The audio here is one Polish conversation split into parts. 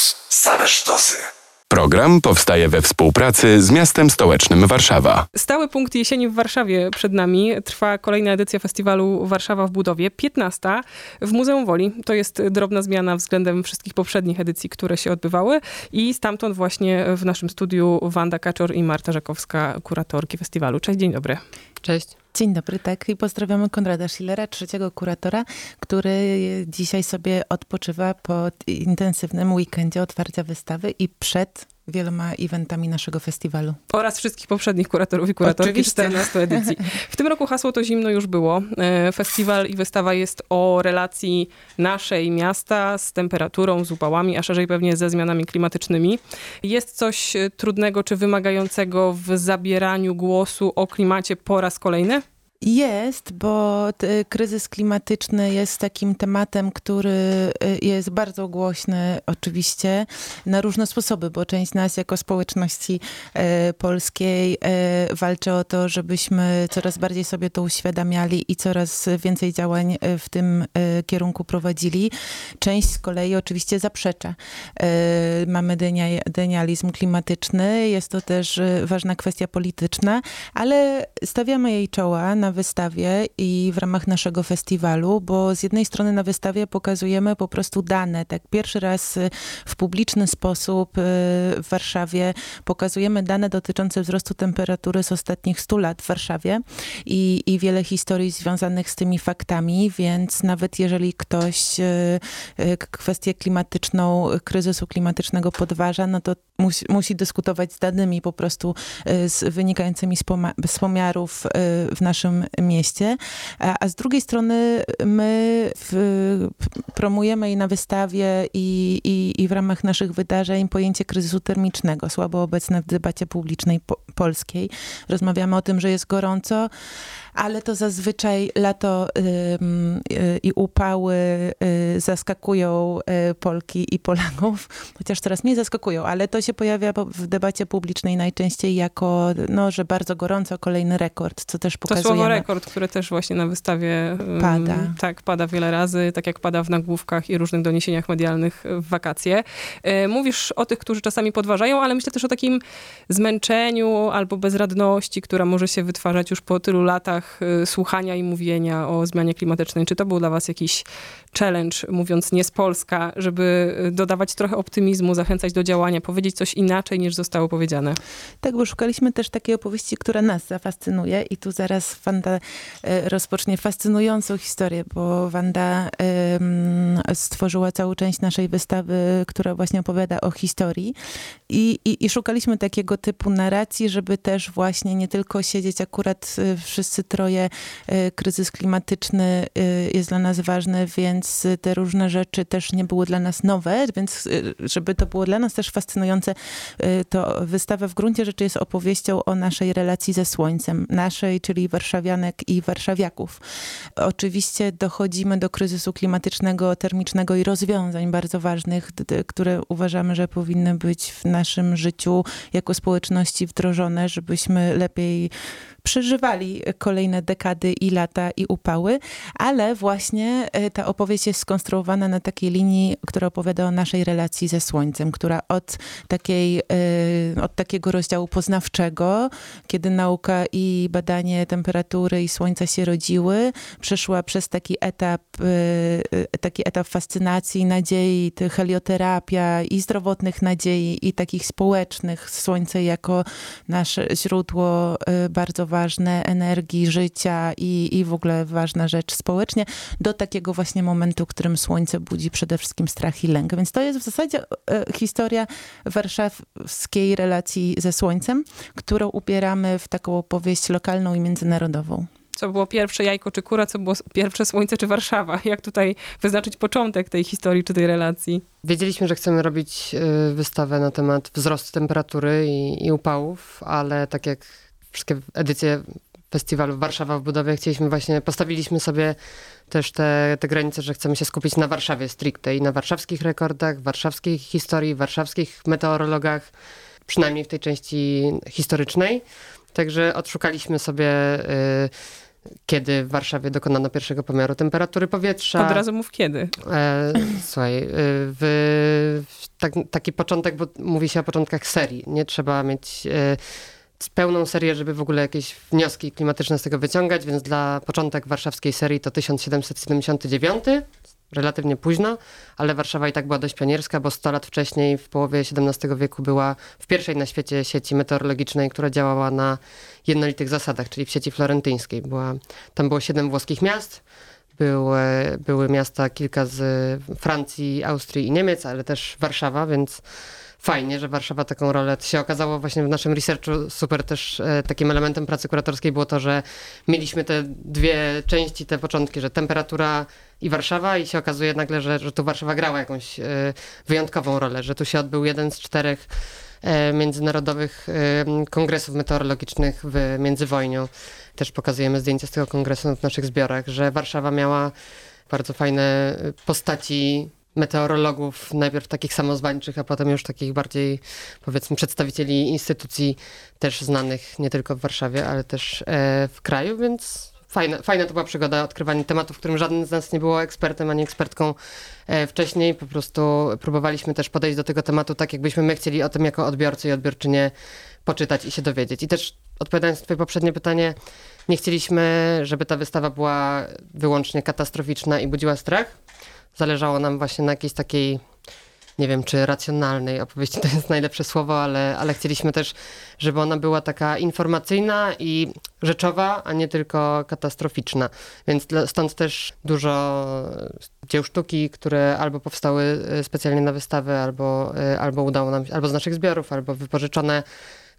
Campus. Same sztosy. Program powstaje we współpracy z miastem stołecznym Warszawa. Stały punkt jesieni w Warszawie przed nami. Trwa kolejna edycja festiwalu Warszawa w budowie, 15 w Muzeum Woli. To jest drobna zmiana względem wszystkich poprzednich edycji, które się odbywały i stamtąd właśnie w naszym studiu Wanda Kaczor i Marta Żakowska, kuratorki festiwalu. Cześć, dzień dobry. Cześć. Dzień dobry, tak. I pozdrawiamy Konrada Schillera, trzeciego kuratora, który dzisiaj sobie odpoczywa po intensywnym weekendzie otwarcia wystawy i przed wieloma eventami naszego festiwalu. Oraz wszystkich poprzednich kuratorów i kuratorki Oczywiście. 14 edycji. W tym roku hasło to zimno już było. E, Festiwal i wystawa jest o relacji naszej miasta z temperaturą, z upałami, a szerzej pewnie ze zmianami klimatycznymi. Jest coś e, trudnego czy wymagającego w zabieraniu głosu o klimacie po raz kolejny? Jest, bo kryzys klimatyczny jest takim tematem, który y, jest bardzo głośny oczywiście na różne sposoby, bo część nas jako społeczności e, polskiej e, walczy o to, żebyśmy coraz bardziej sobie to uświadamiali i coraz więcej działań e, w tym kierunku prowadzili. Część z kolei oczywiście zaprzecza. Mamy denia- denializm klimatyczny, jest to też ważna kwestia polityczna, ale stawiamy jej czoła na wystawie i w ramach naszego festiwalu, bo z jednej strony na wystawie pokazujemy po prostu dane. Tak pierwszy raz y, w publiczny sposób y, w Warszawie pokazujemy dane dotyczące wzrostu temperatury z ostatnich 100 lat w Warszawie i, i wiele historii związanych z tymi faktami, więc nawet jeżeli ktoś y, kwestię klimatyczną, kryzysu klimatycznego podważa, no to musi, musi dyskutować z danymi po prostu z wynikającymi z, pomiarów w naszym mieście. A, a z drugiej strony my w, promujemy i na wystawie i, i, i w ramach naszych wydarzeń pojęcie kryzysu termicznego, słabo obecne w debacie publicznej po, polskiej. Rozmawiamy o tym, że jest gorąco, ale to zazwyczaj lato y, i upały y, zaskakują y, Polki i Polaków, chociaż teraz mniej zaskakują, ale to się pojawia po- w debacie publicznej najczęściej jako, no, że bardzo gorąco, kolejny rekord, co też To pokazuje. słowo rekord, które też właśnie na wystawie Pada. Tak, pada wiele razy, tak jak pada w nagłówkach i różnych doniesieniach medialnych w wakacje. E, Mówisz o tych, którzy czasami podważają, ale myślę też o takim zmęczeniu albo bezradności, która może się wytwarzać już po tylu latach e, słuchania i mówienia o zmianie klimatycznej. Czy to był dla was jakiś challenge, mówiąc nie z Polska, żeby e, dodawać trochę optymizmu, zachęcać do działania, powiedzieć coś inaczej niż zostało powiedziane? Tak, bo szukaliśmy też takiej opowieści, która nas zafascynuje i tu zaraz Wanda e, rozpocznie fascynującą historię, bo Wanda stworzyła całą część naszej wystawy, która właśnie opowiada o historii I, i, i szukaliśmy takiego typu narracji, żeby też właśnie nie tylko siedzieć akurat e, wszyscy troje, kryzys klimatyczny jest dla nas ważny, więc te różne rzeczy też nie były dla nas nowe, więc e, żeby to było dla nas też fascynujące, y, to wystawa w gruncie rzeczy jest opowieścią o naszej relacji ze słońcem. Naszej, czyli warszawianek i warszawiaków. Oczywiście dochodzimy do kryzysu klimatycznego, termicznego i rozwiązań bardzo ważnych, które uważamy, że powinny być w naszym życiu jako społeczności wdrożone, żebyśmy lepiej przeżywali kolejne dekady i lata i upały, ale właśnie e, ta opowieść jest skonstruowana na takiej linii, która opowiada o naszej relacji ze Słońcem, która od, takiej, e, od takiego rozdziału poznawczego, kiedy nauka i badanie temperatury i Słońca się rodziły, przeszła przez taki etap, e, taki etap fascynacji, nadziei, helioterapia i zdrowotnych nadziei i takich społecznych. Słońce jako nasze źródło bardzo ważne energii, życia i, i w ogóle ważna rzecz społecznie, do takiego właśnie momentu, w którym słońce budzi przede wszystkim strach i lęk. Więc to jest w zasadzie y, historia warszawskiej relacji ze słońcem, którą ubieramy w taką opowieść lokalną i międzynarodową. Co było pierwsze, jajko czy kura, co było pierwsze, słońce czy Warszawa? Jak tutaj wyznaczyć początek tej historii czy tej relacji? Wiedzieliśmy, że chcemy robić y, wystawę na temat wzrostu temperatury i, i upałów, ale tak jak wszystkie edycje festiwalu Warszawa w budowie, chcieliśmy właśnie, postawiliśmy sobie też te, te granice, że chcemy się skupić na Warszawie stricte i na warszawskich rekordach, warszawskiej historii, warszawskich meteorologach, przynajmniej w tej części historycznej. Także odszukaliśmy sobie y, kiedy w Warszawie dokonano pierwszego pomiaru temperatury powietrza. Od razu mów kiedy. E, słuchaj, e, w, tak, taki początek, bo mówi się o początkach serii. Nie trzeba mieć e, pełną serię, żeby w ogóle jakieś wnioski klimatyczne z tego wyciągać, więc dla początek warszawskiej serii to 1779, relatywnie późno, ale Warszawa i tak była dość pionierska, bo 100 lat wcześniej, w połowie XVII wieku była w pierwszej na świecie sieci meteorologicznej, która działała na jednolitych zasadach, czyli w sieci florentyńskiej. Była, tam było siedem włoskich miast, były, były miasta kilka z Francji, Austrii i Niemiec, ale też Warszawa, więc fajnie, że Warszawa taką rolę to się okazało właśnie w naszym researchu super też e, takim elementem pracy kuratorskiej było to, że mieliśmy te dwie części, te początki, że temperatura i Warszawa i się okazuje nagle, że, że tu Warszawa grała jakąś e, wyjątkową rolę, że tu się odbył jeden z czterech e, międzynarodowych kongresów meteorologicznych w międzywojniu. Też pokazujemy zdjęcia z tego kongresu w naszych zbiorach, że Warszawa miała bardzo fajne postaci meteorologów, najpierw takich samozwańczych, a potem już takich bardziej, powiedzmy, przedstawicieli instytucji też znanych nie tylko w Warszawie, ale też e, w kraju, więc fajna, fajna to była przygoda, odkrywanie tematu, w którym żaden z nas nie było ekspertem ani ekspertką e, wcześniej. Po prostu próbowaliśmy też podejść do tego tematu tak, jakbyśmy my chcieli o tym jako odbiorcy i odbiorczynie poczytać i się dowiedzieć. I też odpowiadając na twoje poprzednie pytanie, nie chcieliśmy, żeby ta wystawa była wyłącznie katastroficzna i budziła strach, zależało nam właśnie na jakiejś takiej, nie wiem czy racjonalnej opowieści to jest najlepsze słowo, ale, ale chcieliśmy też, żeby ona była taka informacyjna i rzeczowa, a nie tylko katastroficzna. Więc stąd też dużo dzieł sztuki, które albo powstały e, specjalnie na wystawę, albo, e, albo udało nam albo z naszych zbiorów, albo wypożyczone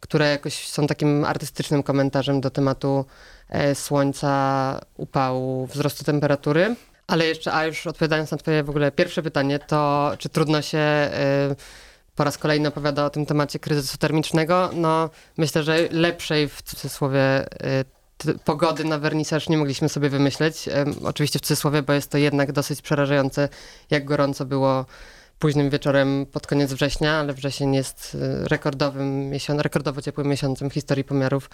które jakoś są takim artystycznym komentarzem do tematu e, słońca, upału, wzrostu temperatury. Ale jeszcze, a już odpowiadając na twoje w ogóle pierwsze pytanie, to czy trudno się y, po raz kolejny opowiada o tym temacie kryzysu termicznego? No myślę, że lepszej w cudzysłowie y, pogody na wernisaż nie mogliśmy sobie wymyśleć. Y, oczywiście w cudzysłowie, bo jest to jednak dosyć przerażające, jak gorąco było późnym wieczorem pod koniec września, ale wrzesień jest rekordowym miesiącem, rekordowo ciepłym miesiącem w historii pomiarów,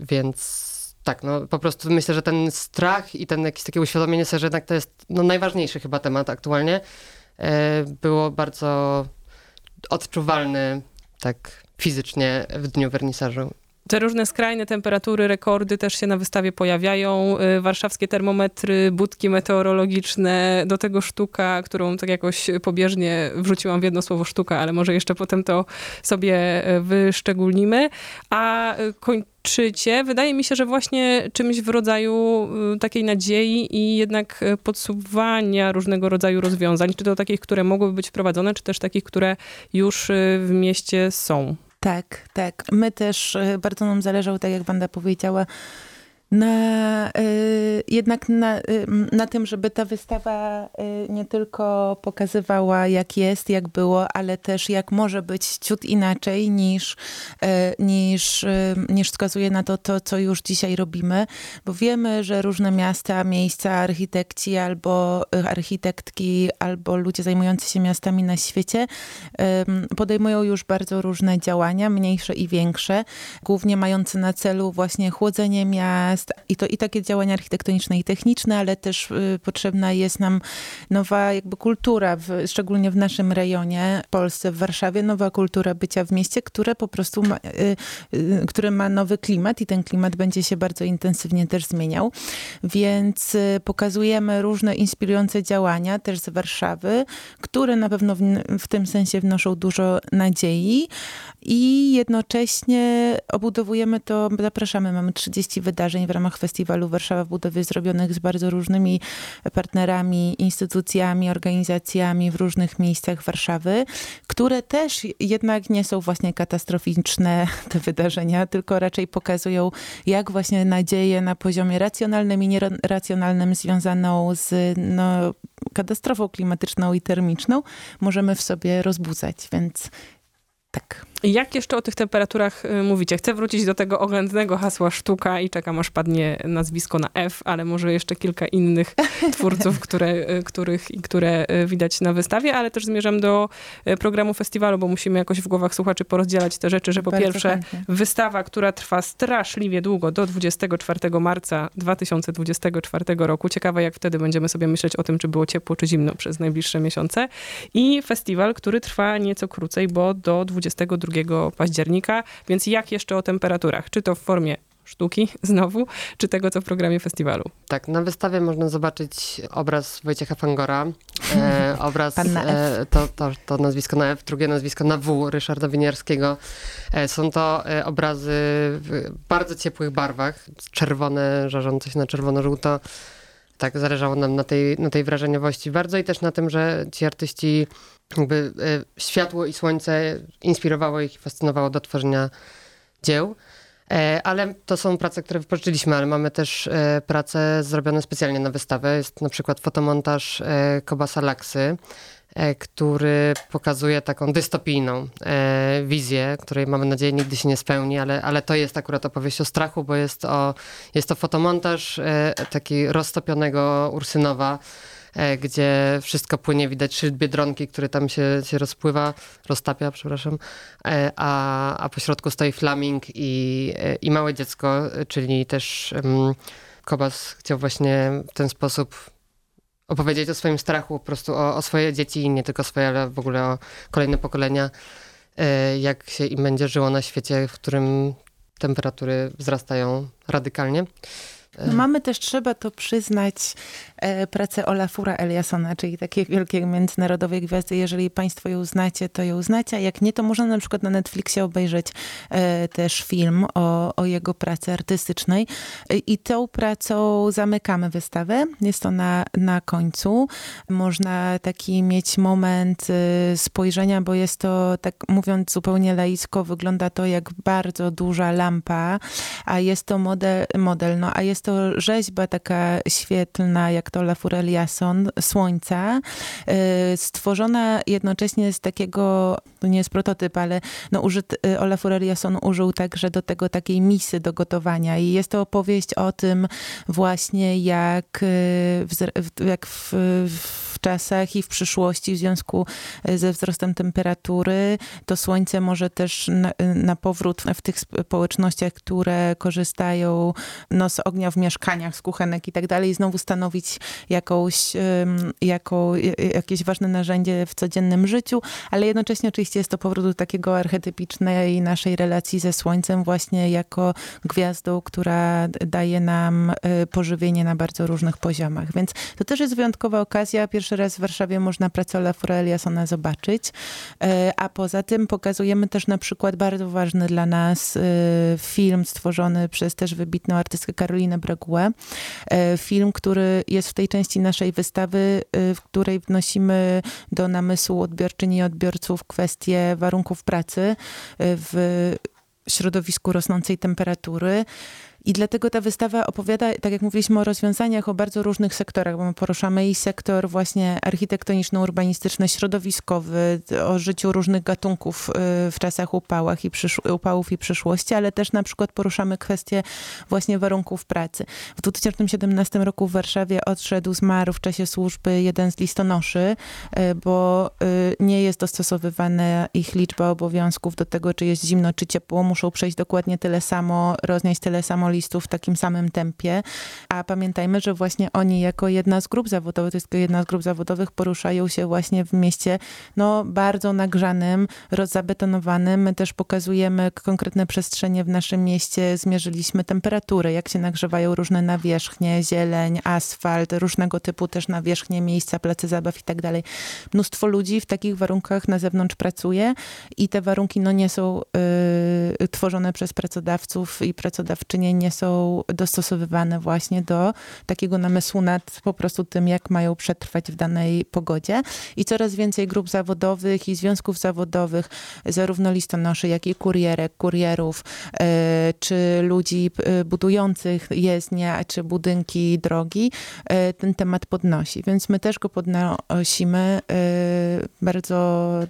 więc tak, no po prostu myślę, że ten strach i ten jakieś takie uświadomienie sobie, że jednak to jest no, najważniejszy chyba temat aktualnie, e, było bardzo odczuwalny tak fizycznie w dniu wernisażu. Te różne skrajne temperatury, rekordy też się na wystawie pojawiają. Y, warszawskie termometry, budki meteorologiczne, do tego sztuka, którą tak jakoś pobieżnie wrzuciłam w jedno słowo sztuka, ale może jeszcze potem to sobie y, wyszczególnimy. A y, kończycie, wydaje mi się, że właśnie czymś w rodzaju takiej nadziei i jednak podsuwania różnego rodzaju rozwiązań, czy to takich, które mogłyby być wprowadzone, czy też takich, które już w mieście są. Tak, tak. My też e, bardzo nam zależało, tak jak Wanda powiedziała, na, y, jednak na, y, na tym, żeby ta wystawa y, nie tylko pokazywała, jak jest, jak było, ale też jak może być ciut inaczej niż, niż, niż wskazuje na to, to, co już dzisiaj robimy. Bo wiemy, że różne miasta, miejsca, architekci albo architektki, albo ludzie zajmujący się miastami na świecie podejmują już bardzo różne działania, mniejsze i większe, głównie mające na celu właśnie chłodzenie miast, i to i takie działania architektoniczne i techniczne, ale też y, potrzebna jest nam nowa jakby kultura, w, szczególnie w naszym rejonie, w Polsce, w Warszawie, nowa kultura bycia w mieście, które po prostu ma, y, y, które ma nowy klimat i ten klimat będzie się bardzo intensywnie też zmieniał. Więc pokazujemy różne inspirujące działania też z Warszawy, które na pewno w, w tym sensie wnoszą dużo nadziei i jednocześnie obudowujemy to, zapraszamy, mamy 30 wydarzeń ramach festiwalu Warszawa w budowie zrobionych z bardzo różnymi partnerami, instytucjami, organizacjami w różnych miejscach Warszawy, które też jednak nie są właśnie katastroficzne te wydarzenia, tylko raczej pokazują, jak właśnie nadzieję na poziomie racjonalnym i nieracjonalnym związaną z no, katastrofą klimatyczną i termiczną możemy w sobie rozbudzać, więc tak. Jak jeszcze o tych temperaturach y, mówicie? Chcę wrócić do tego oględnego hasła sztuka i czekam aż padnie nazwisko na F, ale może jeszcze kilka innych twórców, które, y, których i które y, widać na wystawie, ale też zmierzam do programu festiwalu, bo musimy jakoś w głowach słuchaczy porozdzielać te rzeczy, że po Bardzo pierwsze chętnie. wystawa, która trwa straszliwie długo, do 24 marca 2024 roku. Ciekawe, jak wtedy będziemy sobie myśleć o tym, czy było ciepło, czy zimno przez najbliższe miesiące. I festiwal, który trwa nieco krócej, bo do 22 października, więc jak jeszcze o temperaturach? Czy to w formie sztuki znowu, czy tego, co w programie festiwalu? Tak, na wystawie można zobaczyć obraz Wojciecha Fangora, e, obraz, e, to, to, to nazwisko na F, drugie nazwisko na W, Ryszarda Winiarskiego. E, są to e, obrazy w bardzo ciepłych barwach, czerwone, żarzące się na czerwono-żółto. Tak, zależało nam na tej, na tej wrażeniowości bardzo i też na tym, że ci artyści jakby e, światło i słońce inspirowało ich i fascynowało do tworzenia dzieł. E, ale to są prace, które wypożyczyliśmy, ale mamy też e, prace zrobione specjalnie na wystawę. Jest na przykład fotomontaż Kobasa Laksy, który pokazuje taką dystopijną wizję, której mamy nadzieję nigdy się nie spełni, ale, ale to jest akurat opowieść o strachu, bo jest, o, jest to fotomontaż taki roztopionego Ursynowa, E, gdzie wszystko płynie, widać szyld Biedronki, który tam się, się rozpływa, roztapia, przepraszam, e, a, a po środku stoi flaming i, e, i małe dziecko, czyli też um, Kobas chciał właśnie w ten sposób opowiedzieć o swoim strachu, po prostu o, o swoje dzieci, nie tylko swoje, ale w ogóle o kolejne pokolenia, jak się im będzie żyło na świecie, w którym temperatury wzrastają radykalnie. No mamy też, trzeba to przyznać, e, pracę Olafura Eliassona, czyli takiej wielkiej międzynarodowej gwiazdy. Jeżeli państwo ją znacie, to ją znacie, a jak nie, to można na przykład na Netflixie obejrzeć e, też film o, o jego pracy artystycznej. E, I tą pracą zamykamy wystawę. Jest to na, na końcu. Można taki mieć moment spojrzenia, bo jest to, tak mówiąc zupełnie laicko, wygląda to jak bardzo duża lampa, a jest to model, model no a jest jest to rzeźba taka świetlna, jak to La Fureliason, słońca, y, stworzona jednocześnie z takiego, nie jest prototyp, ale no użyt, y, Olaf Eliasson użył także do tego takiej misy do gotowania i jest to opowieść o tym właśnie jak, y, jak w, w czasach i w przyszłości w związku ze wzrostem temperatury to słońce może też na, na powrót w tych społecznościach, które korzystają no, z ognia w mieszkaniach, z kuchenek i tak dalej, znowu stanowić jakąś, jako, jakieś ważne narzędzie w codziennym życiu, ale jednocześnie oczywiście jest to powrót do takiego archetypicznej naszej relacji ze Słońcem właśnie jako gwiazdą, która daje nam pożywienie na bardzo różnych poziomach. Więc to też jest wyjątkowa okazja. Pierwszy raz w Warszawie można pracę Ola Eliassona zobaczyć, y, a poza tym pokazujemy też na przykład bardzo ważny dla nas y, film stworzony przez też wybitną artystkę Karolinę Breguę. E, film, który jest w tej części naszej wystawy, e, w której wnosimy do namysłu odbiorczyni i odbiorców kwestie warunków pracy e, w środowisku rosnącej temperatury. I dlatego ta wystawa opowiada, tak jak mówiliśmy, o rozwiązaniach o bardzo różnych sektorach, bo my poruszamy i sektor właśnie architektoniczno-urbanistyczny, środowiskowy, o życiu różnych gatunków y, w czasach upałach i upałów i przyszłości, ale też na przykład poruszamy kwestie właśnie warunków pracy. W 2017 roku w Warszawie odszedł, zmarł w czasie służby jeden z listonoszy, y, bo y, nie jest dostosowywana ich liczba obowiązków do tego, czy jest zimno, czy ciepło. Muszą przejść dokładnie tyle samo, roznieść tyle samo listów w takim samym tempie, a pamiętajmy, że właśnie oni jako jedna z grup zawodowych, to jest jedna z grup zawodowych, poruszają się właśnie w mieście no, bardzo nagrzanym, rozzabetonowanym. My też pokazujemy konkretne przestrzenie w naszym mieście, zmierzyliśmy temperaturę, jak się nagrzewają różne nawierzchnie, zieleń, asfalt, różnego typu też nawierzchnie, miejsca, place zabaw i tak dalej. Mnóstwo ludzi w takich warunkach na zewnątrz pracuje i te warunki no, nie są y, tworzone przez pracodawców i pracodawczynie nie są dostosowywane właśnie do takiego namysłu nad po prostu tym, jak mają przetrwać w danej pogodzie. I coraz więcej grup zawodowych i związków zawodowych, zarówno listonoszy, jak i kurierek, kurierów, e, czy ludzi e, budujących jezdnie, czy budynki, drogi, e, ten temat podnosi. Więc my też go podnosimy bardzo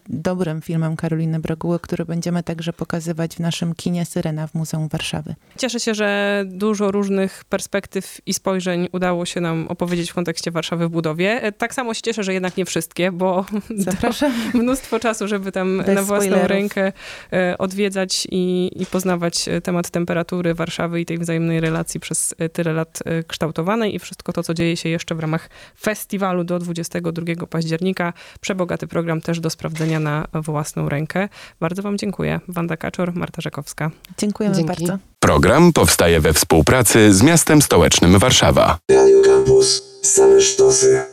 dobrym filmem Karoliny Broguły, który będziemy także pokazywać w naszym kinie Syrena w Muzeum Warszawy. Cieszę się, że dużo różnych perspektyw i spojrzeń udało się nam opowiedzieć w kontekście Warszawy w budowie. Tak samo się cieszę, że jednak nie wszystkie, bo Zapraszam. mnóstwo czasu, żeby tam Bez na własną spoilerów. rękę odwiedzać i, i poznawać temat temperatury Warszawy i tej wzajemnej relacji przez tyle lat kształtowanej i wszystko to, co dzieje się jeszcze w ramach festiwalu do 22 października. Przebogaty program też do sprawdzenia na własną rękę. Bardzo wam dziękuję. Wanda Kaczor, Marta Rzekowska. Dziękujemy Dzięki. bardzo. Program powstaje we współpracy z miastem stołecznym Warszawa. Radio Campus. Same sztosy.